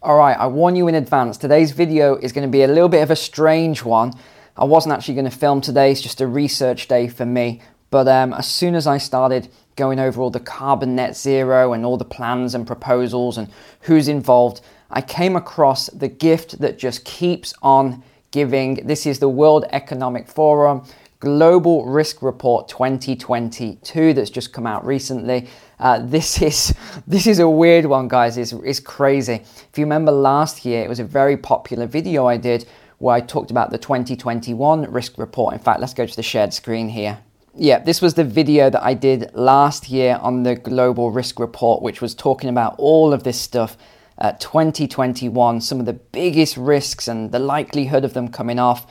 All right, I warn you in advance, today's video is going to be a little bit of a strange one. I wasn't actually going to film today, it's just a research day for me. But um, as soon as I started going over all the carbon net zero and all the plans and proposals and who's involved, I came across the gift that just keeps on giving. This is the World Economic Forum Global Risk Report 2022 that's just come out recently. Uh, this is this is a weird one, guys. It's, it's crazy. If you remember last year, it was a very popular video I did where I talked about the 2021 risk report. In fact, let's go to the shared screen here. Yeah, this was the video that I did last year on the global risk report, which was talking about all of this stuff. Uh, 2021, some of the biggest risks and the likelihood of them coming off.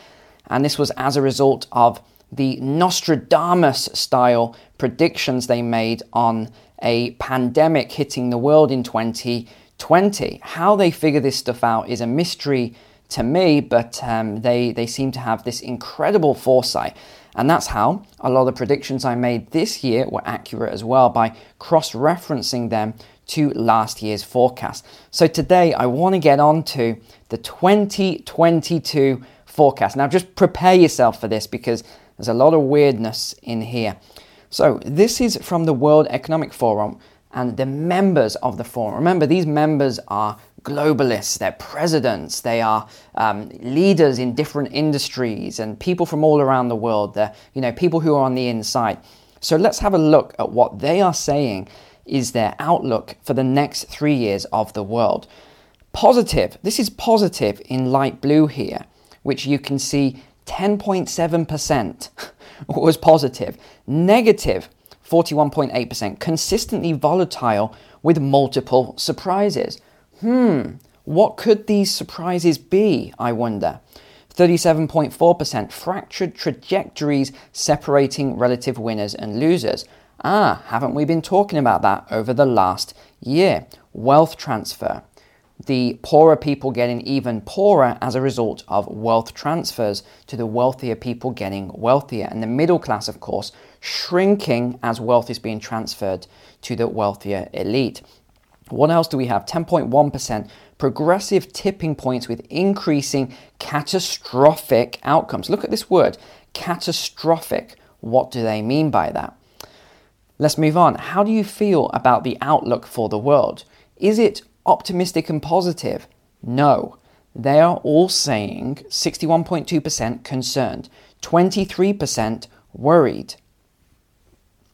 And this was as a result of the Nostradamus style predictions they made on a pandemic hitting the world in 2020. How they figure this stuff out is a mystery to me, but um, they, they seem to have this incredible foresight. And that's how a lot of the predictions I made this year were accurate as well by cross referencing them to last year's forecast. So today I want to get on to the 2022 forecast. Now just prepare yourself for this because there's a lot of weirdness in here. So, this is from the World Economic Forum and the members of the forum. Remember, these members are globalists, they're presidents, they are um, leaders in different industries and people from all around the world. They're, you know, people who are on the inside. So, let's have a look at what they are saying is their outlook for the next three years of the world. Positive, this is positive in light blue here, which you can see 10.7% was positive, negative 41.8%, consistently volatile with multiple surprises. Hmm, what could these surprises be, I wonder? 37.4% fractured trajectories separating relative winners and losers. Ah, haven't we been talking about that over the last year? Wealth transfer the poorer people getting even poorer as a result of wealth transfers to the wealthier people getting wealthier. And the middle class, of course, shrinking as wealth is being transferred to the wealthier elite. What else do we have? 10.1% progressive tipping points with increasing catastrophic outcomes. Look at this word catastrophic. What do they mean by that? Let's move on. How do you feel about the outlook for the world? Is it optimistic and positive? No. They are all saying 61.2% concerned, 23% worried.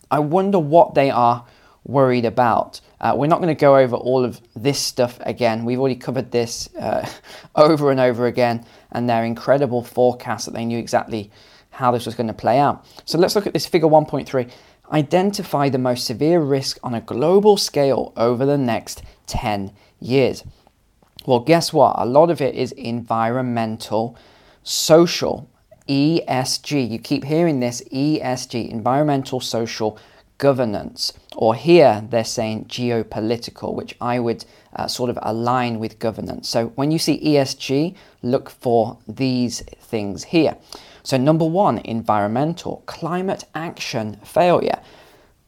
I wonder what they are worried about. Uh, we're not going to go over all of this stuff again. We've already covered this uh, over and over again, and their incredible forecast that they knew exactly how this was going to play out. So let's look at this figure 1.3. Identify the most severe risk on a global scale over the next 10 years. Well, guess what? A lot of it is environmental, social, ESG. You keep hearing this ESG, environmental, social governance. Or here they're saying geopolitical, which I would uh, sort of align with governance. So when you see ESG, look for these things here. So, number one, environmental, climate action failure.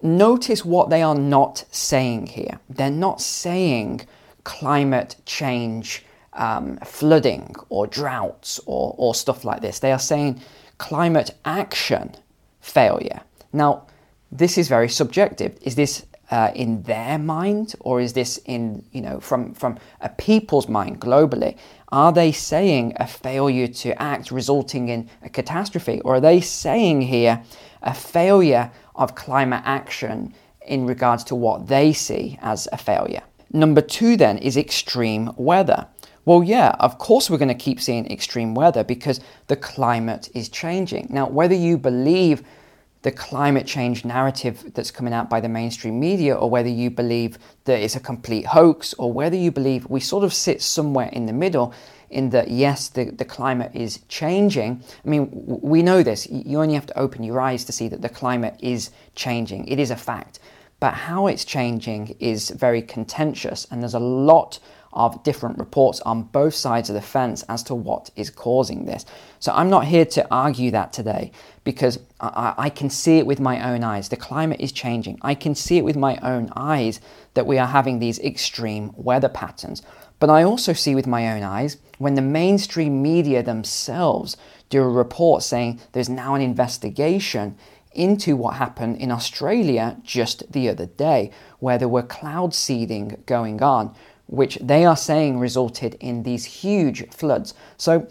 Notice what they are not saying here. They're not saying climate change, um, flooding, or droughts, or, or stuff like this. They are saying climate action failure. Now, this is very subjective. Is this uh, in their mind, or is this in you know from from a people's mind globally? Are they saying a failure to act resulting in a catastrophe, or are they saying here a failure of climate action in regards to what they see as a failure? Number two, then, is extreme weather. Well, yeah, of course we're going to keep seeing extreme weather because the climate is changing. Now, whether you believe the climate change narrative that's coming out by the mainstream media, or whether you believe that it's a complete hoax, or whether you believe we sort of sit somewhere in the middle, in that yes, the, the climate is changing. I mean, we know this. You only have to open your eyes to see that the climate is changing. It is a fact. But how it's changing is very contentious, and there's a lot of different reports on both sides of the fence as to what is causing this. So I'm not here to argue that today because I, I, can see it with my own eyes. The climate is changing. I can see it with my own eyes that we are having these extreme weather patterns. But I also see with my own eyes when the mainstream media themselves do a report saying there's now an investigation into what happened in Australia just the other day, where there were cloud seeding going on, which they are saying resulted in these huge floods. So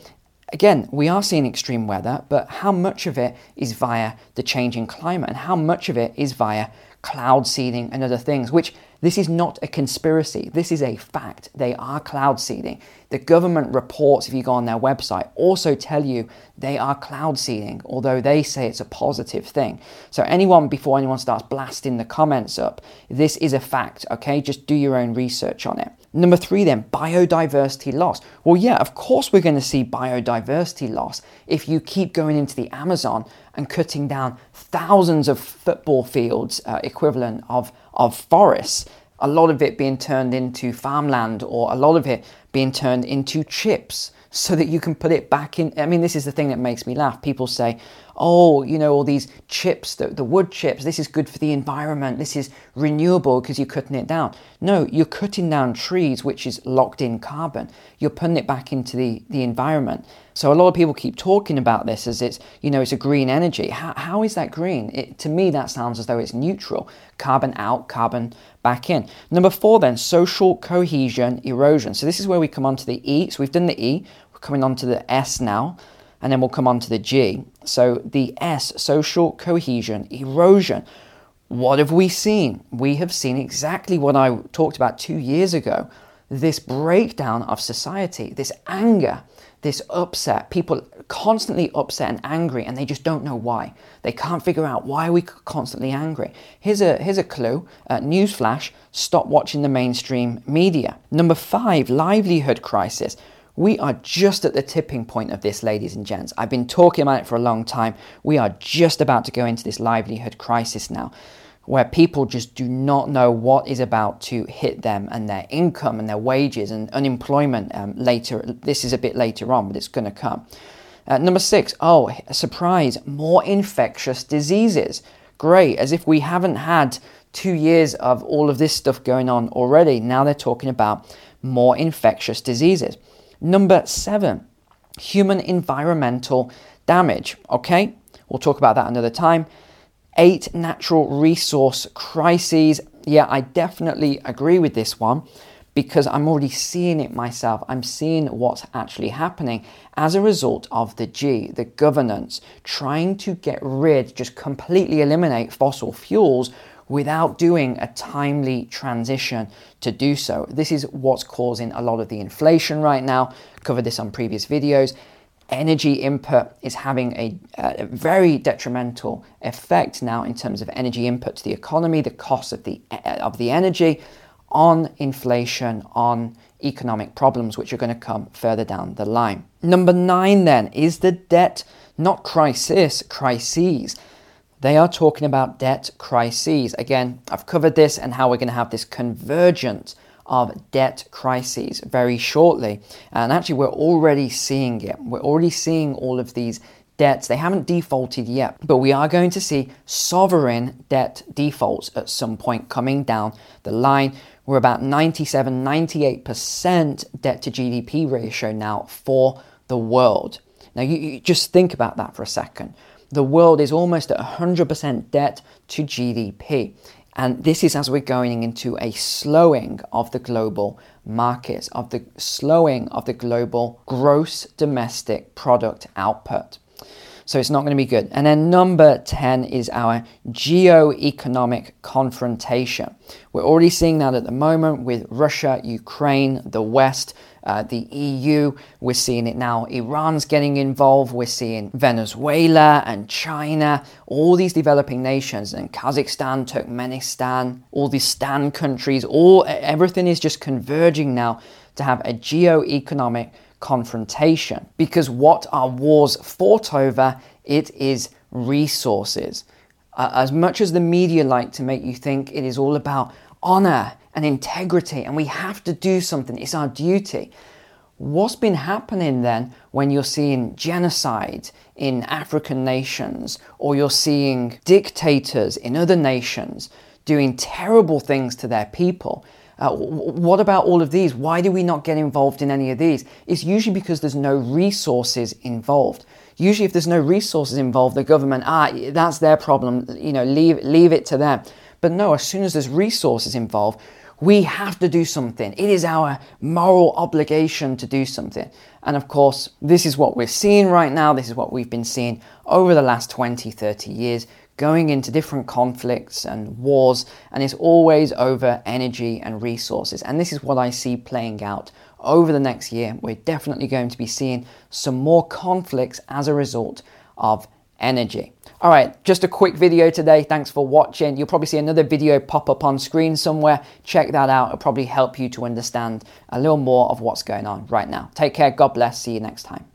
again, we are seeing extreme weather, but how much of it is via the changing climate and how much of it is via cloud seeding and other things, which this is not a conspiracy. This is a fact. They are cloud seeding. The government reports, if you go on their website, also tell you they are cloud seeding, although they say it's a positive thing. So, anyone, before anyone starts blasting the comments up, this is a fact, okay? Just do your own research on it. Number three, then, biodiversity loss. Well, yeah, of course, we're going to see biodiversity loss if you keep going into the Amazon and cutting down thousands of football fields uh, equivalent of of forests, a lot of it being turned into farmland or a lot of it being turned into chips so that you can put it back in. I mean, this is the thing that makes me laugh. People say, oh, you know, all these chips, the, the wood chips, this is good for the environment, this is renewable because you're cutting it down. No, you're cutting down trees, which is locked in carbon. You're putting it back into the, the environment. So a lot of people keep talking about this as it's, you know, it's a green energy. How, how is that green? It, to me, that sounds as though it's neutral. Carbon out, carbon back in. Number four, then, social cohesion erosion. So this is where we come on to the E. So we've done the E, coming on to the S now and then we'll come on to the G. So the S, social cohesion, erosion. What have we seen? We have seen exactly what I talked about two years ago this breakdown of society, this anger, this upset. People constantly upset and angry, and they just don't know why. They can't figure out why we are we constantly angry. Here's a here's a clue. Uh, newsflash: Stop watching the mainstream media. Number five: livelihood crisis. We are just at the tipping point of this, ladies and gents. I've been talking about it for a long time. We are just about to go into this livelihood crisis now, where people just do not know what is about to hit them and their income and their wages and unemployment um, later. This is a bit later on, but it's going to come. Uh, number six, oh, surprise, more infectious diseases. Great, as if we haven't had two years of all of this stuff going on already. Now they're talking about more infectious diseases. Number seven, human environmental damage. Okay, we'll talk about that another time. Eight, natural resource crises. Yeah, I definitely agree with this one because I'm already seeing it myself. I'm seeing what's actually happening as a result of the G, the governance, trying to get rid, just completely eliminate fossil fuels without doing a timely transition to do so. This is what's causing a lot of the inflation right now. Covered this on previous videos. Energy input is having a, a, very detrimental effect now in terms of energy input to the economy, the cost of the eh, of the energy, on inflation, on economic problems which are going to come further down the line. Number nine, then, is the debt, not crisis, crises. They are talking about debt crises. Again, I've covered this and how we're going to have this convergence of debt crises very shortly. And actually, we're already seeing it. We're already seeing all of these debts. They haven't defaulted yet, but we are going to see sovereign debt defaults at some point coming down the line. We're about 97, 98% debt to GDP ratio now for the world. Now, you, you just think about that for a second the world is almost at 100% debt to GDP. And this is as we're going into a slowing of the global markets, of the slowing of the global gross domestic product output. So it's not going to be good. And then number 10 is our geo-economic confrontation. We're already seeing that at the moment with Russia, Ukraine, the West, uh, the EU. We're seeing it now. Iran's getting involved. We're seeing Venezuela and China, all these developing nations, and Kazakhstan, Turkmenistan, all these Stan countries. All everything is just converging now to have a geo-economic confrontation. Because what are wars fought over? It is resources. Uh, as much as the media like to make you think it is all about honor and integrity, and we have to do something. It's our duty. What's been happening then when you're seeing genocide in African nations or you're seeing dictators in other nations doing terrible things to their people? Uh, what about all of these? Why do we not get involved in any of these? It's usually because there's no resources involved. Usually, if there's no resources involved, the government, ah, that's their problem, you know, leave, leave it to them. But no, as soon as there's resources involved, we have to do something. It is our moral obligation to do something. And of course, this is what we're seeing right now. This is what we've been seeing over the last 20, 30 years going into different conflicts and wars, and it's always over energy and resources. And this is what I see playing out over the next year. We're definitely going to be seeing some more conflicts as a result of energy. All right, just a quick video today. Thanks for watching. You'll probably see another video pop up on screen somewhere. Check that out. It'll probably help you to understand a little more of what's going on right now. Take care. God bless. See you next time.